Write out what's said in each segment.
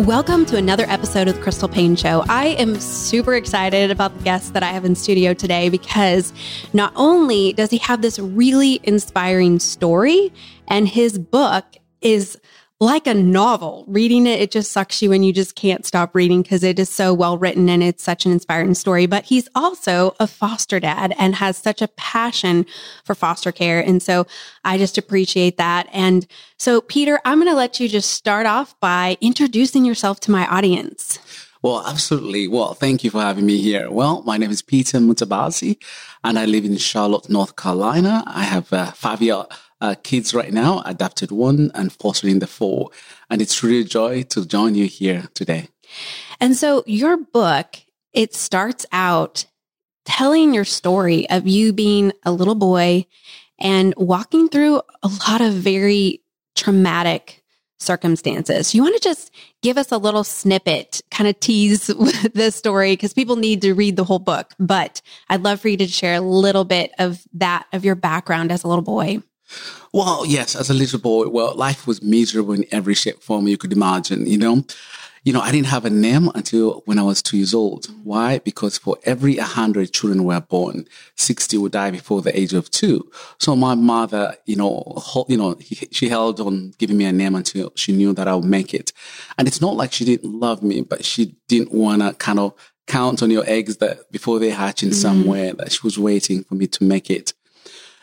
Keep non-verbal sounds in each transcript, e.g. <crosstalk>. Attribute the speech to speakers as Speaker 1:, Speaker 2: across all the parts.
Speaker 1: Welcome to another episode of the Crystal Paine Show. I am super excited about the guest that I have in studio today because not only does he have this really inspiring story, and his book is like a novel. Reading it, it just sucks you and you just can't stop reading because it is so well written and it's such an inspiring story. But he's also a foster dad and has such a passion for foster care. And so I just appreciate that. And so, Peter, I'm going to let you just start off by introducing yourself to my audience.
Speaker 2: Well, absolutely. Well, thank you for having me here. Well, my name is Peter Mutabazi and I live in Charlotte, North Carolina. I have a five year uh, kids right now, adopted one and fostering the four. And it's really a joy to join you here today.
Speaker 1: And so your book, it starts out telling your story of you being a little boy and walking through a lot of very traumatic circumstances. You want to just give us a little snippet, kind of tease <laughs> the story because people need to read the whole book. But I'd love for you to share a little bit of that, of your background as a little boy.
Speaker 2: Well, yes, as a little boy, well, life was miserable in every shape form you could imagine, you know. You know, I didn't have a name until when I was two years old. Why? Because for every 100 children were born, 60 would die before the age of two. So my mother, you know, you know, she held on giving me a name until she knew that I would make it. And it's not like she didn't love me, but she didn't want to kind of count on your eggs that before they hatch in mm-hmm. somewhere that she was waiting for me to make it.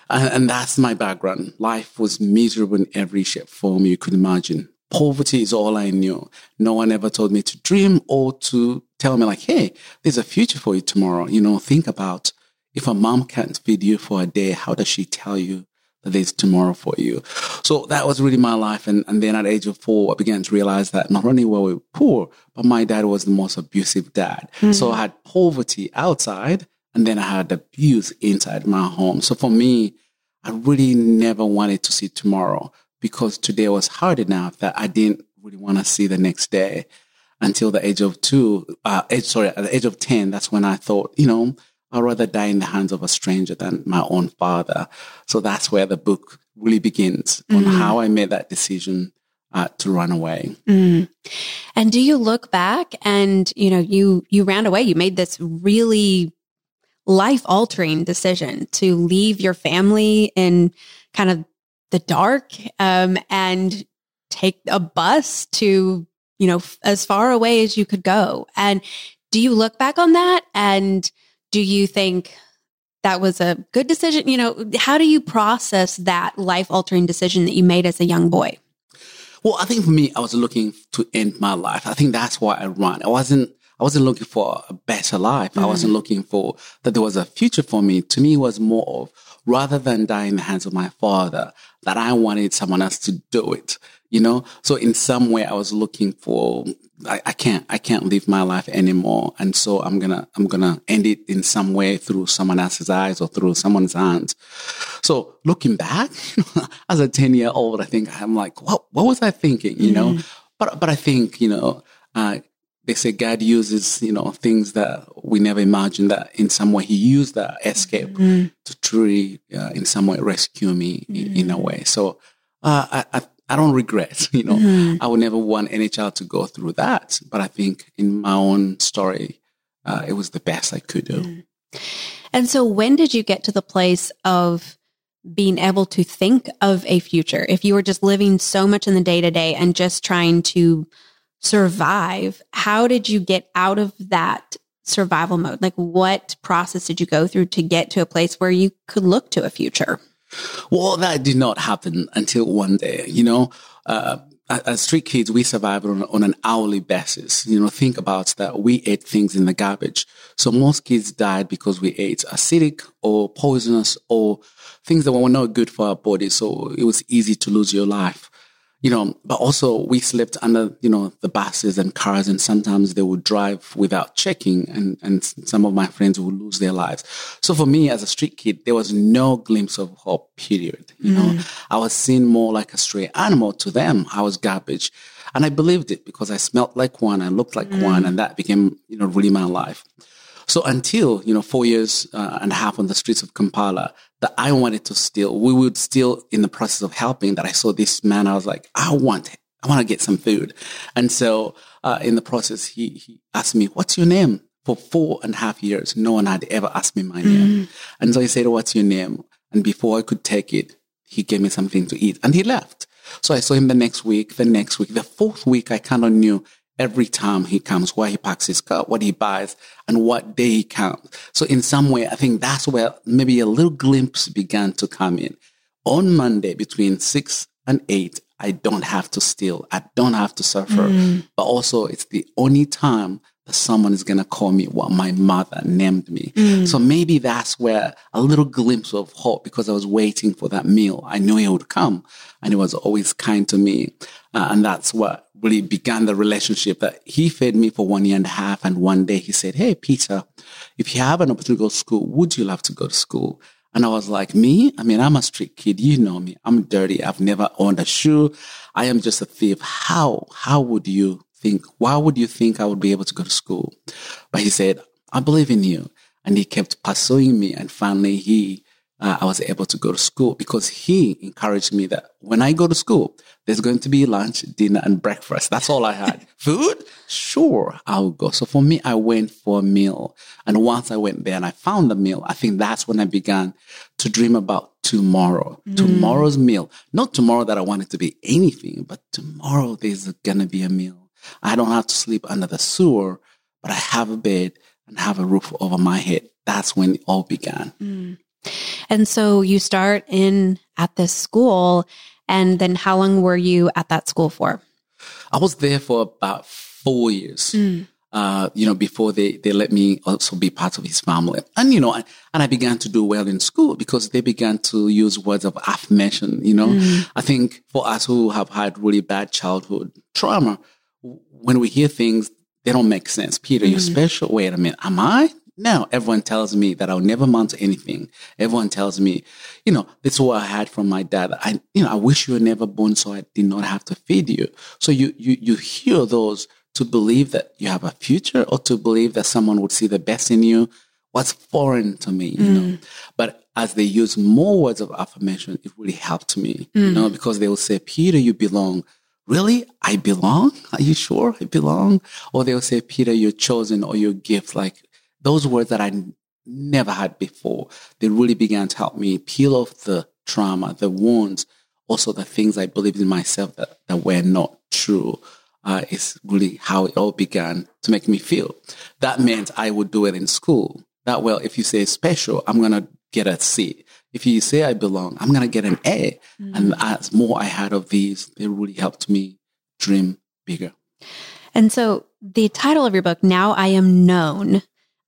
Speaker 2: And, and that's my background. Life was miserable in every shape, form you could imagine. Poverty is all I knew. No one ever told me to dream or to tell me like, hey, there's a future for you tomorrow. You know, think about if a mom can't feed you for a day, how does she tell you that there's tomorrow for you? So that was really my life. And, and then at the age of four, I began to realize that not only were we poor, but my dad was the most abusive dad. Mm-hmm. So I had poverty outside and then I had abuse inside my home. So for me, I really never wanted to see tomorrow because today was hard enough that I didn't really want to see the next day until the age of two, uh, age, sorry, at the age of 10, that's when I thought, you know, I'd rather die in the hands of a stranger than my own father. So that's where the book really begins mm-hmm. on how I made that decision uh, to run away. Mm.
Speaker 1: And do you look back and, you know, you, you ran away, you made this really life altering decision to leave your family in kind of the dark um, and take a bus to, you know, as far away as you could go. And
Speaker 3: Do you look back on that and do you think that was a good decision? You know, how do you process that life altering decision that you made as a young boy?
Speaker 2: Well, I think for me, I was looking to end my life. I think that's why I ran. I wasn't, I wasn't looking for a better life. Mm. I wasn't looking for that there was a future for me. To me, it was more of rather than die in the hands of my father, that I wanted someone else to do it you know? So in some way I was looking for, I, I, can't, I can't live my life anymore. And so I'm gonna, I'm gonna end it in some way through someone else's eyes or through someone's hands. So looking back <laughs> as a 10 year old, I think I'm like, what, what was I thinking? You know? Mm. But, but I think, you know, uh, they say God uses, you know, things that we never imagined that in some way he used that escape mm. to truly, uh, in some way rescue me mm. in, in, a way. So, uh, I, I, I don't regret, <laughs> you know, mm-hmm. I would never want any child to go through that. But I think in my own story, uh, it was the best I could do.
Speaker 3: And so when did you get to the place of being able to think of a future? If you were just living so much in the day to day and just trying to survive, how did you get out of that survival mode? Like what process did you go through to get to a place where you could look to a future?
Speaker 2: Well, that did not happen until one day, you know. Uh, as street kids, we survived on, on, an hourly basis. You know, think about that. We ate things in the garbage. So most kids died because we ate acidic or poisonous or things that were not good for our body. So it was easy to lose your life you know, but also we slept under, you know, the buses and cars and sometimes they would drive without checking and, and some of my friends would lose their lives. So for me as a street kid, there was no glimpse of hope, period. You mm. know, I was seen more like a stray animal to them. I was garbage. And I believed it because I smelled like one, I looked like mm. one, and that became, you know, really my life. So until, you know, four years uh, and a half on the streets of Kampala, that I wanted to steal, we would still in the process of helping that I saw this man. I was like, I want, I want to get some food. And so, uh, in the process, he, he asked me, what's your name? For four and a half years, no one had ever asked me my name. Mm. And so he said, what's your name? And before I could take it, he gave me something to eat and he left. So I saw him the next week, the next week, the fourth week, I kind of knew every time he comes, where he parks his car, what he buys, and what day he comes. So in some way, I think that's where maybe a little glimpse began to come in. On Monday between six and eight, I don't have to steal. I don't have to suffer. Mm. But also it's the only time that someone is going to call me what my mother named me. Mm. So maybe that's where a little glimpse of hope because I was waiting for that meal. I knew he would come and he was always kind to me. Uh, and that's what really began the relationship that he fed me for one year and a half. And one day he said, Hey, Peter, if you have an opportunity to go to school, would you love to go to school? And I was like, me? I mean, I'm a street kid. You know me. I'm dirty. I've never owned a shoe. I am just a thief. How, how would you think, why would you think I would be able to go to school? But he said, I believe in you. And he kept pursuing me. And finally, he, uh, I was able to go to school because he encouraged me that when I go to school, there's going to be lunch, dinner, and breakfast. That's all I had. <laughs> Food? Sure, I'll go. So for me, I went for a meal. And once I went there and I found the meal, I think that's when I began to dream about tomorrow, mm. tomorrow's meal. Not tomorrow that I want it to be anything, but tomorrow there's going to be a meal. I don't have to sleep under the sewer, but I have a bed and have a roof over my head. That's when it all began.
Speaker 3: Mm. And so you start in at this school and then how long were you at that school for?
Speaker 2: I was there for about four years. Mm. Uh, you know, before they, they let me also be part of his family. And, you know, and I began to do well in school because they began to use words of affirmation. You know, mm. I think for us who have had really bad childhood trauma, when we hear things, they don't make sense. Peter, mm. you're special. Wait a minute. Am I? Now everyone tells me that I'll never amount to anything. Everyone tells me, you know, this is what I had from my dad. I, you know, I wish you were never born so I did not have to feed you. So you, you, you hear those to believe that you have a future or to believe that someone would see the best in you was foreign to me, you mm. know. But as they use more words of affirmation, it really helped me, mm. you know, because they will say, Peter, you belong. Really? I belong? Are you sure I belong? Or they'll say, Peter, you're chosen or you're gift. Like those words that I never had before, they really began to help me peel off the trauma, the wounds, also the things I believed in myself that, that were not true. uh, is really how it all began to make me feel. That meant I would do it in school. That well, if you say special, I'm gonna get a C. If you say I belong, I'm gonna get an A. Mm-hmm. And as more I had of these, they really helped me dream bigger.
Speaker 3: And so the title of your book, Now I Am Known,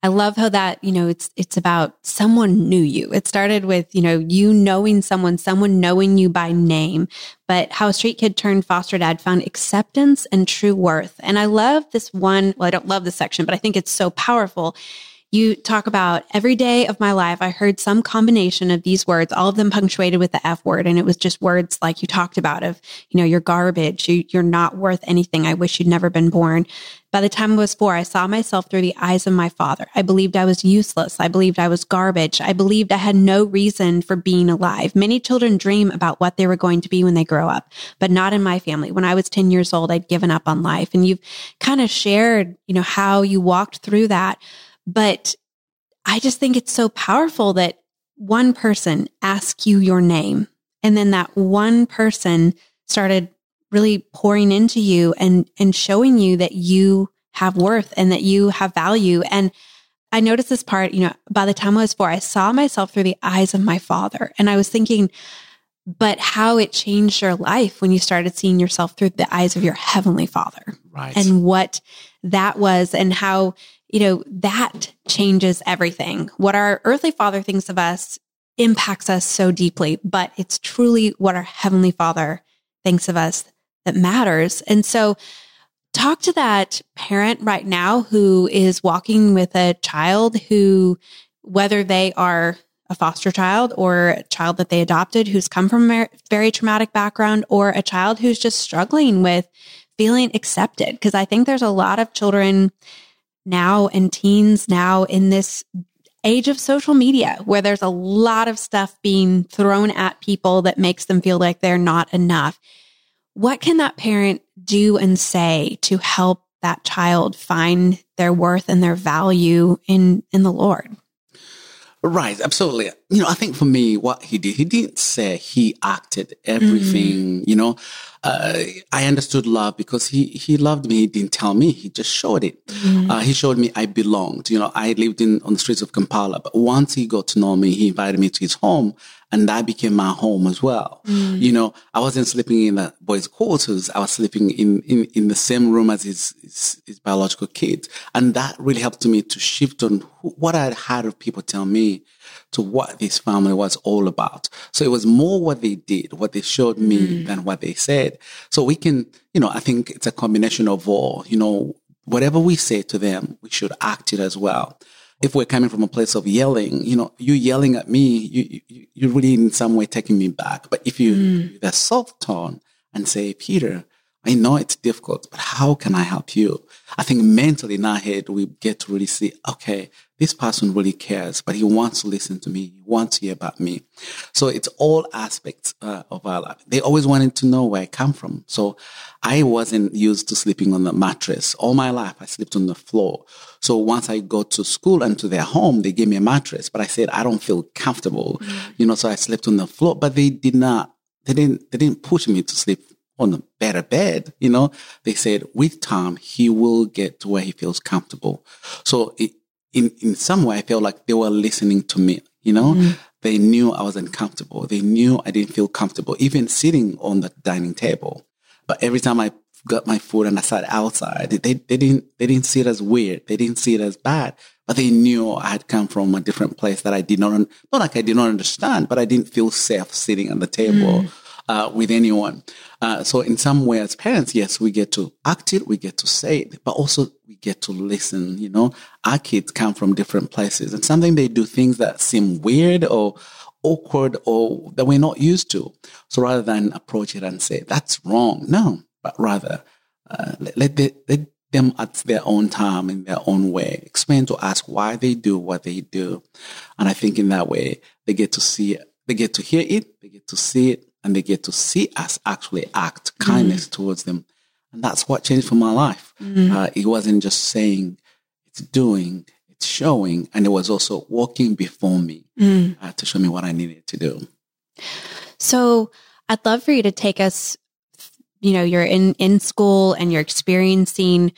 Speaker 3: I love how that, you know, it's it's about someone knew you. It started with, you know, you knowing someone, someone knowing you by name, but how a street kid turned foster dad found acceptance and true worth. And I love this one, well, I don't love this section, but I think it's so powerful you talk about every day of my life, I heard some combination of these words, all of them punctuated with the F word. And it was just words like you talked about of, you know, you're garbage. You, you're not worth anything. I wish you'd never been born. By the time I was four, I saw myself through the eyes of my father. I believed I was useless. I believed I was garbage. I believed I had no reason for being alive. Many children dream about what they were going to be when they grow up, but not in my family. When I was 10 years old, I'd given up on life. And you've kind of shared, you know, how you walked through that. But I just think it's so powerful that one person asked you your name and then that one person started really pouring into you and and showing you that you have worth and that you have value and I noticed this part, you know, by the time I was 4, I saw myself through the eyes of my father and I was thinking but how it changed your life when you started seeing yourself through the eyes of your heavenly father.
Speaker 2: Right.
Speaker 3: And what that was and how you know, that changes everything. What our earthly father thinks of us impacts us so deeply, but it's truly what our heavenly father thinks of us that matters. And so talk to that parent right now who is walking with a child who, whether they are a foster child or a child that they adopted who's come from a very traumatic background or a child who's just struggling with feeling accepted. Because I think there's a lot of children now and teens now in this age of social media where there's a lot of stuff being thrown at people that makes them feel like they're not enough. What can that parent do and say to help that child find their worth and their value in in the Lord?
Speaker 2: Right, absolutely. You know, I think for me, what he did, he didn't say he acted everything. Mm-hmm. You know, uh, I understood love because he he loved me. He didn't tell me. He just showed it. Mm-hmm. Uh, he showed me I belonged. You know, I lived in on the streets of Kampala, but once he got to know me, he invited me to his home, and that became my home as well. Mm. You know, I wasn't sleeping in the boys' quarters. I was sleeping in, in, in the same room as his, his, his biological kids. And that really helped me to shift on who, what I'd had of people tell me to what this family was all about. So it was more what they did, what they showed me mm. than what they said. So we can, you know, I think it's a combination of all, you know, whatever we say to them, we should act it as well if we're coming from a place of yelling, you know, you yelling at me, you, you, you're really in some way taking me back. But if you, mm. the soft tone and say, Peter, I know it's difficult, but how can I help you? I think mentally in our head, we get to really see, okay, this person really cares, but he wants to listen to me. He wants to hear about me. So it's all aspects uh, of our life. They always wanted to know where I come from. So I wasn't used to sleeping on the mattress. All my life, I slept on the floor. So once I go to school and to their home, they gave me a mattress, but I said, I don't feel comfortable, mm-hmm. you know, so I slept on the floor, but they did not, they didn't, they didn't push me to sleep on a better bed, you know, they said with time, he will get to where he feels comfortable. So it, in, in some way, I felt like they were listening to me, you know, mm. they knew I was uncomfortable. They knew I didn't feel comfortable, even sitting on the dining table. But every time I got my food and I sat outside, they, they didn't, they didn't see it as weird. They didn't see it as bad, but they knew I had come from a different place that I did not, not like I did not understand, but I didn't feel safe sitting at the table. Mm uh, with anyone. Uh, so in some way, as parents, yes, we get to act it, we get to say it, but also we get to listen. You know, our kids come from different places, and something they do things that seem weird or awkward or that we're not used to. So rather than approach it and say that's wrong, no, but rather uh, let, let, the, let them at their own time in their own way explain to us why they do what they do, and I think in that way they get to see they get to hear it, they get to see it, and they get to see us actually act kindness mm. towards them. And that's what changed for my life. Mm. Uh, it wasn't just saying, it's doing, it's showing, and it was also walking before me mm. uh, to show me what I needed to do.
Speaker 3: So I'd love for you to take us you know, you're in, in school and you're experiencing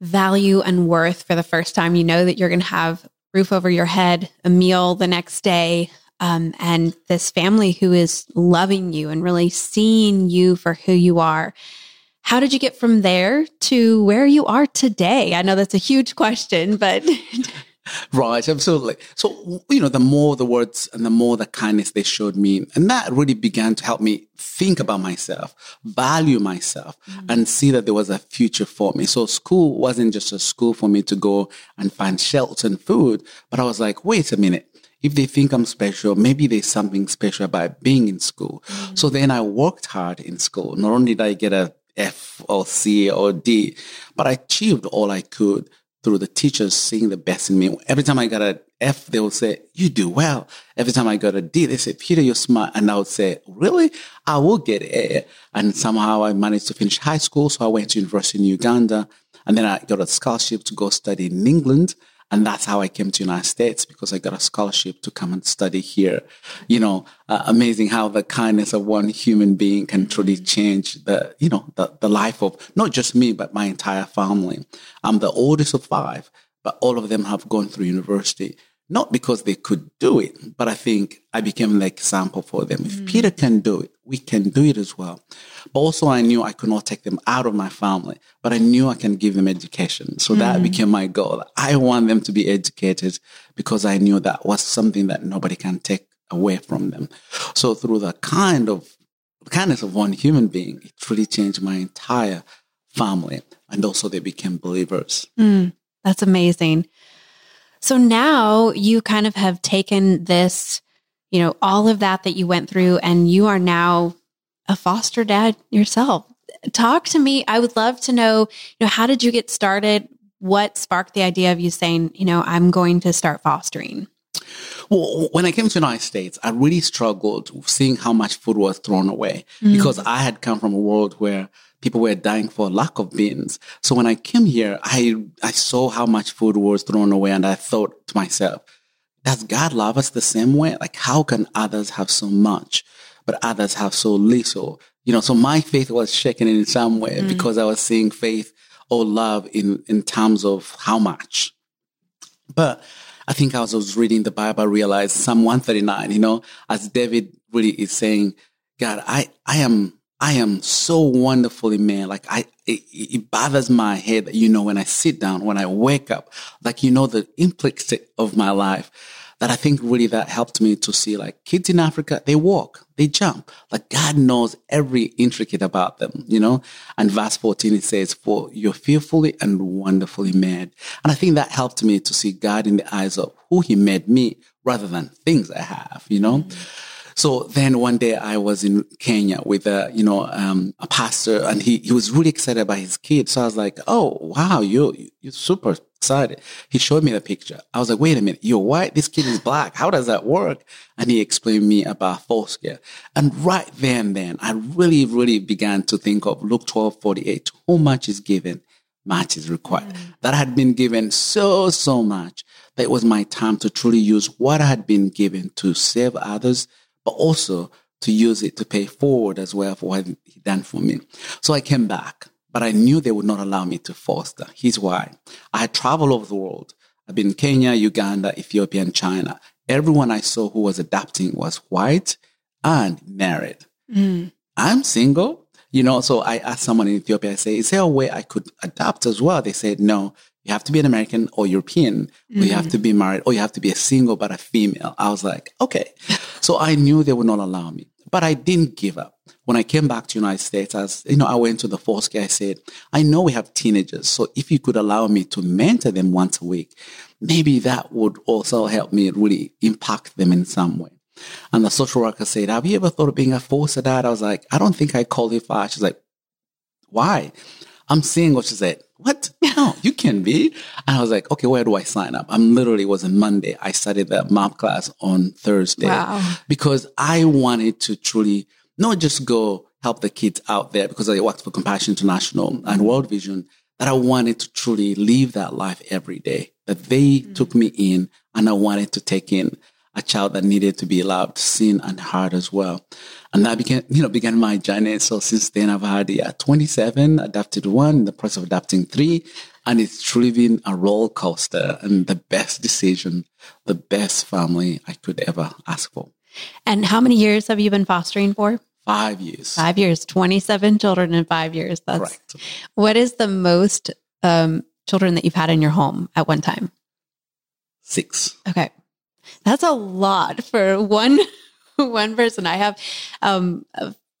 Speaker 3: value and worth for the first time. You know that you're going to have roof over your head, a meal the next day, um, and this family who is loving you and really seeing you for who you are. How did you get from there to where you are today? I know that's a huge question, but <laughs> <laughs>
Speaker 2: Right, absolutely. So, you know, the more the words and the more the kindness they showed me, and that really began to help me think about myself, value myself, mm-hmm. and see that there was a future for me. So, school wasn't just a school for me to go and find shelter and food, but I was like, wait a minute. If they think I'm special, maybe there's something special about being in school. Mm-hmm. So then I worked hard in school. Not only did I get a F or C or D, but I achieved all I could through the teachers seeing the best in me. Every time I got a F, they would say, you do well. Every time I got a D, they say, Peter, you're smart. And I would say, really? I will get A. And somehow I managed to finish high school. So I went to university in Uganda. And then I got a scholarship to go study in England. And that's how I came to the United States because I got a scholarship to come and study here. You know, uh, amazing how the kindness of one human being can truly change the, you know, the, the life of not just me, but my entire family. I'm the oldest of five, but all of them have gone through university not because they could do it, but I think I became an example for them. If mm. Peter can do it, we can do it as well. But also I knew I could not take them out of my family, but I knew I can give them education. So mm. that became my goal. I want them to be educated because I knew that was something that nobody can take away from them. So through the kind of kindness of one human being, it really changed my entire family. And also they became believers.
Speaker 3: Mm. That's amazing. So now you kind of have taken this, you know, all of that that you went through and you are now a foster dad yourself. Talk to me. I would love to know, you know, how did you get started? What sparked the idea of you saying, you know, I'm going to start fostering?
Speaker 2: Well, when I came to the United States, I really struggled seeing how much food was thrown away mm-hmm. because I had come from a world where people were dying for lack of beans. So when I came here, I, I saw how much food was thrown away and I thought to myself, does God love us the same way? Like, how can others have so much, but others have so little? You know, so my faith was shaken in some way mm. because I was seeing faith or love in, in terms of how much. But I think as I was reading the Bible, I realized Psalm 139, you know, as David really is saying, God, I, I am I am so wonderfully made. Like I, it, it, bothers my head that, you know, when I sit down, when I wake up, like, you know, the implicit of my life that I think really that helped me to see like kids in Africa, they walk, they jump. Like God knows every intricate about them, you know? And verse 14, it says, for you're fearfully and wonderfully made. And I think that helped me to see God in the eyes of who he made me rather than things I have, you know? Mm-hmm. So then one day I was in Kenya with a, you know, um, a pastor and he, he was really excited about his kid. So I was like, Oh, wow, you, you're super excited. He showed me the picture. I was like, wait a minute, you're white. This kid is black. How does that work? And he explained me about foster And right then and then I really, really began to think of Luke 12, 48. Who much is given, much is required. Mm. That had been given so, so much that it was my time to truly use what I had been given to save others but also to use it to pay forward as well for what he done for me. So I came back, but I knew they would not allow me to foster. Here's why. I had traveled over the world. I've been in Kenya, Uganda, Ethiopia, and China. Everyone I saw who was adopting was white and married. Mm. I'm single, you know, so I asked someone in Ethiopia, I say, is there a way I could adopt as well? They said, no, you have to be an American or European, mm-hmm. or you have to be married, or you have to be a single but a female. I was like, okay. <laughs> So I knew they would not allow me, but I didn't give up. When I came back to United States, as you know, I went to the foster care. I said, I know we have teenagers, so if you could allow me to mentor them once a week, maybe that would also help me really impact them in some way. And the social worker said, Have you ever thought of being a foster dad? I was like, I don't think I qualify. She's like, Why? I'm single. She said, what? No, you can be. And I was like, okay, where do I sign up? I'm literally it was a Monday. I started the MAPP class on Thursday wow. because I wanted to truly not just go help the kids out there because I worked for Compassion International and World Vision, that I wanted to truly live that life every day, that they mm-hmm. took me in and I wanted to take in. A child that needed to be loved, seen, and heard as well. And that began, you know, began my journey. So since then, I've had yeah, 27, adopted one, in the process of adopting three, and it's truly been a roller coaster and the best decision, the best family I could ever ask for.
Speaker 3: And how many years have you been fostering for?
Speaker 2: Five years.
Speaker 3: Five years, 27 children in five years. That's
Speaker 2: Correct.
Speaker 3: what is the most um, children that you've had in your home at one time?
Speaker 2: Six.
Speaker 3: Okay. That's a lot for one <laughs> one person. I have um,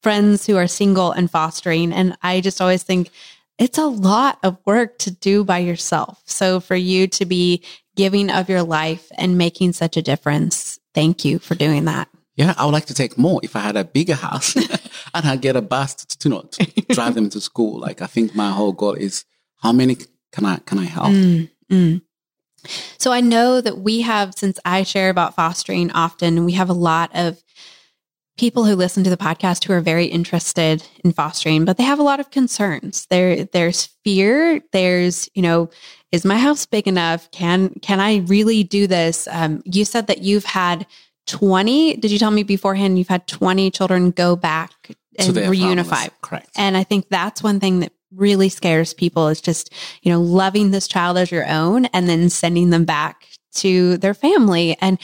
Speaker 3: friends who are single and fostering, and I just always think it's a lot of work to do by yourself. So for you to be giving of your life and making such a difference, thank you for doing that.
Speaker 2: Yeah, I would like to take more if I had a bigger house and <laughs> <laughs> I'd get a bus to, to, you know, to drive them to school. Like I think my whole goal is how many can I can I help?
Speaker 3: Mm, mm. So I know that we have, since I share about fostering often, we have a lot of people who listen to the podcast who are very interested in fostering, but they have a lot of concerns. There, there's fear. There's, you know, is my house big enough? Can can I really do this? Um, you said that you've had 20. Did you tell me beforehand you've had 20 children go back and reunify?
Speaker 2: Correct.
Speaker 3: And I think that's one thing that really scares people is just, you know, loving this child as your own and then sending them back to their family. And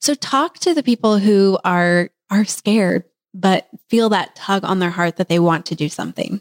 Speaker 3: so talk to the people who are are scared but feel that tug on their heart that they want to do something.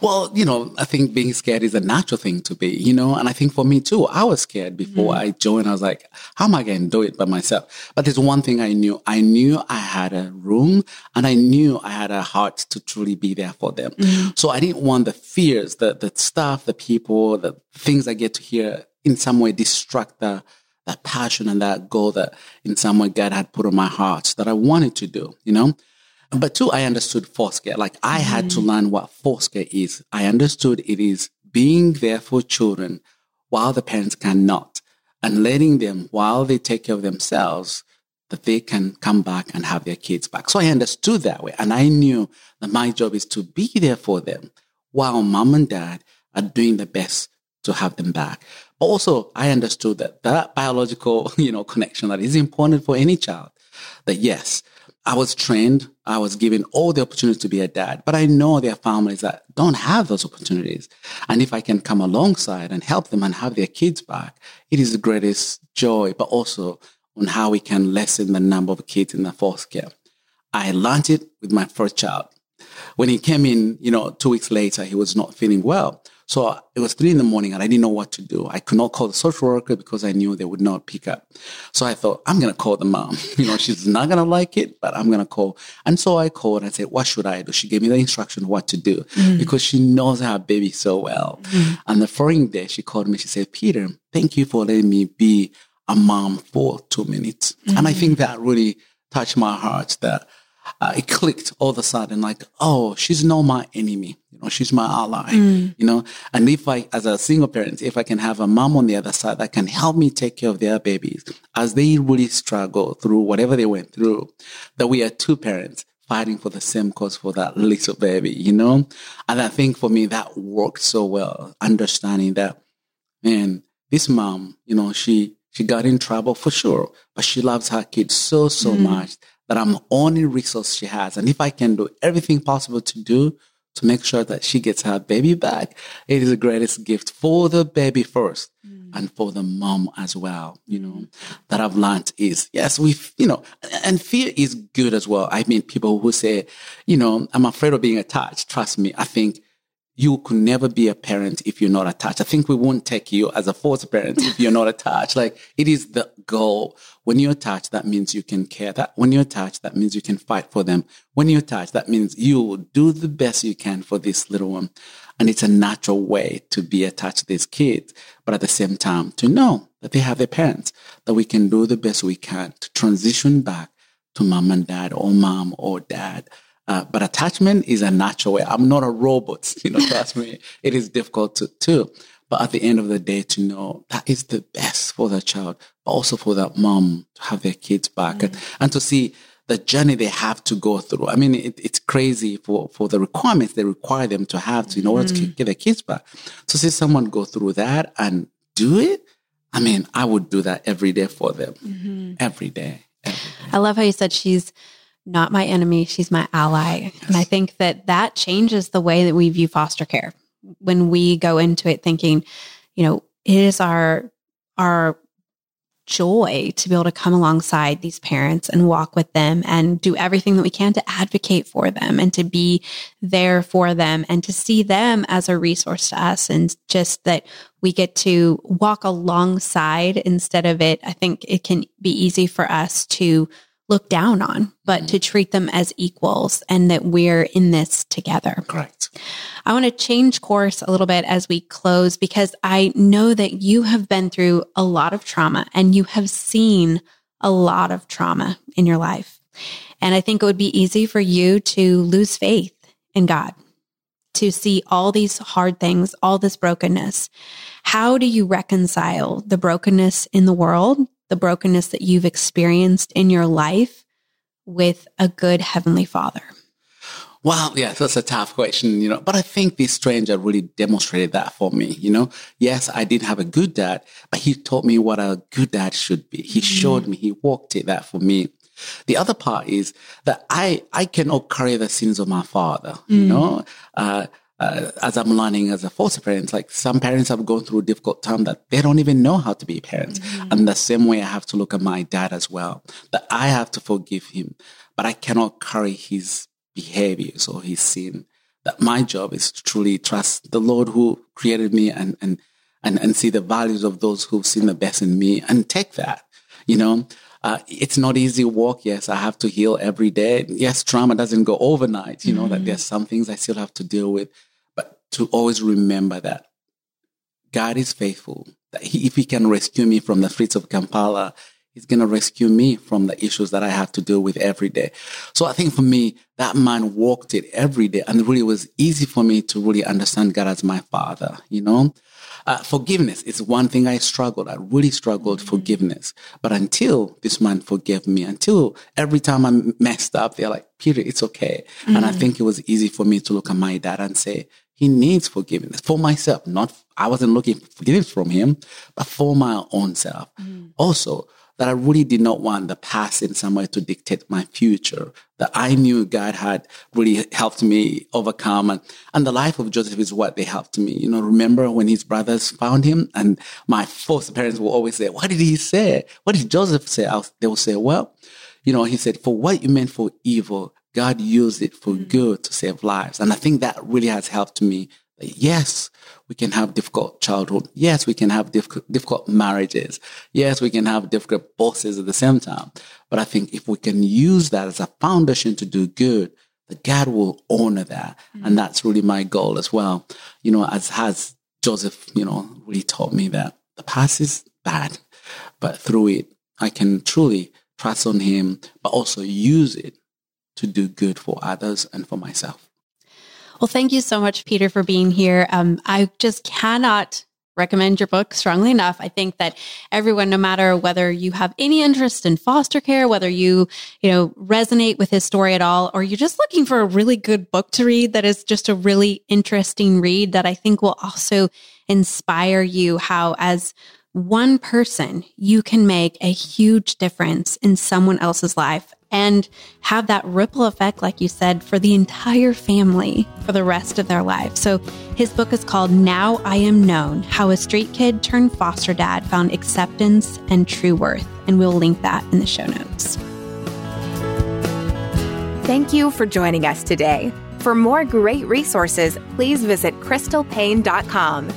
Speaker 2: Well, you know, I think being scared is a natural thing to be, you know, and I think for me too, I was scared before mm-hmm. I joined. I was like, how am I going to do it by myself? But there's one thing I knew. I knew I had a room and I knew I had a heart to truly be there for them. Mm-hmm. So I didn't want the fears, the, the stuff, the people, the things I get to hear in some way distract the, that passion and that goal that in some way God had put on my heart that I wanted to do, you know? But two, I understood foster care. Like I had to mm. learn what foster care is. I understood it is being there for children while the parents cannot and letting them, while they take care of themselves, that they can come back and have their kids back. So I understood that way. And I knew that my job is to be there for them while mom and dad are doing the best to have them back. But also I understood that that biological, <laughs> you know, connection that is important for any child. That yes, I was trained, I was given all the opportunities to be a dad, but I know there are families that don't have those opportunities. And if I can come alongside and help them and have their kids back, it is the greatest joy, but also on how we can lessen the number of kids in the foster care. I learned it with my first child. When he came in, you know, two weeks later, he was not feeling well. So it was three in the morning and I didn't know what to do. I could not call the social worker because I knew they would not pick up. So I thought, I'm going to call the mom. <laughs> You know, she's not going to like it, but I'm going to call. And so I called and said, what should I do? She gave me the instruction what to do mm. because she knows her baby so well. Mm. And the following day she called me. She said, Peter, thank you for letting me be a mom for two minutes. Mm. And I think that really touched my heart that uh, it clicked all of a sudden like, oh, she's not my enemy. You know, she's my ally, mm. you know, and if I, as a single parent, if I can have a mom on the other side that can help me take care of their babies as they really struggle through whatever they went through, that we are two parents fighting for the same cause for that little baby, you know? And I think for me, that worked so well, understanding that, man, this mom, you know, she, she got in trouble for sure, but she loves her kids so, so mm. much that I'm the only resource she has. And if I can do everything possible to do to make sure that she gets her baby back, it is the greatest gift for the baby first mm. and for the mom as well. You know, mm. that I've learned is yes, we, you know, and fear is good as well. I mean, people who say, you know, I'm afraid of being attached. Trust me, I think you could never be a parent if you're not attached. I think we won't take you as a foster parent if you're not attached. Like it is the goal. When you're attached, that means you can care. That when you're attached, that means you can fight for them. When you're attached, that means you will do the best you can for this little one. And it's a natural way to be attached to these kids, but at the same time to know that they have their parents, that we can do the best we can to transition back to mom and dad or mom or dad uh, but attachment is a natural way. I'm not a robot, <laughs> you know, trust me. It is difficult to, too. But at the end of the day, to know that is the best for the child, but also for that mom to have their kids back mm and, and to see the journey they have to go through. I mean, it, it's crazy for, for the requirements they require them to have to in order mm to get their kids back. To see someone go through that and do it, I mean, I would do that every day for them. Mm-hmm. Every day.
Speaker 3: I love how you said she's not my enemy, she's my ally. Yes. And I think that that changes the way that we view foster care when we go into it thinking, you know, it is our our joy to be able to come alongside these parents and walk with them and do everything that we can to advocate for them and to be there for them and to see them as a resource to us and just that we get to walk alongside instead of it. I think it can be easy for us to look down on, but mm-hmm. to treat them as equals and that we're in this together.
Speaker 2: Correct.
Speaker 3: I want to change course a little bit as we close because I know that you have been through a lot of trauma and you have seen a lot of trauma in your life. And I think it would be easy for you to lose faith in God, to see all these hard things, all this brokenness. How do you reconcile the brokenness in the world the brokenness that you've experienced in your life with a good heavenly father?
Speaker 2: Well, yeah, that's a tough question, you know, but I think this stranger really demonstrated that for me, you know. Yes, I did have a good dad, but he taught me what a good dad should be. He mm-hmm. showed me, he walked it that for me. The other part is that I, I cannot carry the sins of my father, mm. you know. Uh, uh, as I'm learning as a foster parent, like some parents have gone through a difficult time that they don't even know how to be parents. Mm-hmm. And the same way I have to look at my dad as well, that I have to forgive him, but I cannot carry his behaviors or his sin. That my job is to truly trust the Lord who created me and, and, and, and see the values of those who've seen the best in me and take that, you know. Uh, it's not easy walk. Yes, I have to heal every day. Yes, trauma doesn't go overnight. You know mm-hmm. that there's some things I still have to deal with to always remember that God is faithful. That he, if He can rescue me from the streets of Kampala, He's going to rescue me from the issues that I have to deal with every day. So I think for me, that man walked it every day and it really was easy for me to really understand God as my father, you know? Uh, forgiveness is one thing I struggled. I really struggled mm-hmm. forgiveness. But until this man forgave me, until every time I messed up, they're like, Peter, it's okay. Mm-hmm. And I mm-hmm. think it was easy for me to look at my dad and say, he needs forgiveness for myself. Not, I wasn't looking for forgiveness from him, but for my own self. Mm. Also, that I really did not want the past in some way to dictate my future. That I knew God had really helped me overcome. And, and the life of Joseph is what they helped me. You know, remember when his brothers found him and my foster parents will always say, what did he say? What did Joseph say? I'll, they will say, well, you know, he said, for what you meant for evil, God used it for mm-hmm. good to save lives. And I think that really has helped me. Yes, we can have difficult childhood. Yes, we can have difficult, difficult marriages. Yes, we can have difficult bosses at the same time. But I think if we can use that as a foundation to do good, that God will honor that. Mm-hmm. And that's really my goal as well. You know, as has Joseph, you know, really taught me that the past is bad, but through it, I can truly trust on him, but also use it to do good for others and for myself.
Speaker 3: Well, thank you so much, Peter, for being here. Um, I just cannot recommend your book strongly enough. I think that everyone, no matter whether you have any interest in foster care, whether you, you know, resonate with his story at all, or you're just looking for a really good book to read that is just a really interesting read that I think will also inspire you how as one person, you can make a huge difference in someone else's life and have that ripple effect, like you said, for the entire family for the rest of their life. So his book is called Now I Am Known How a Street Kid Turned Foster Dad Found Acceptance and True Worth. And we'll link that in the show notes.
Speaker 4: Thank you for joining us today. For more great resources, please visit crystalpaine.com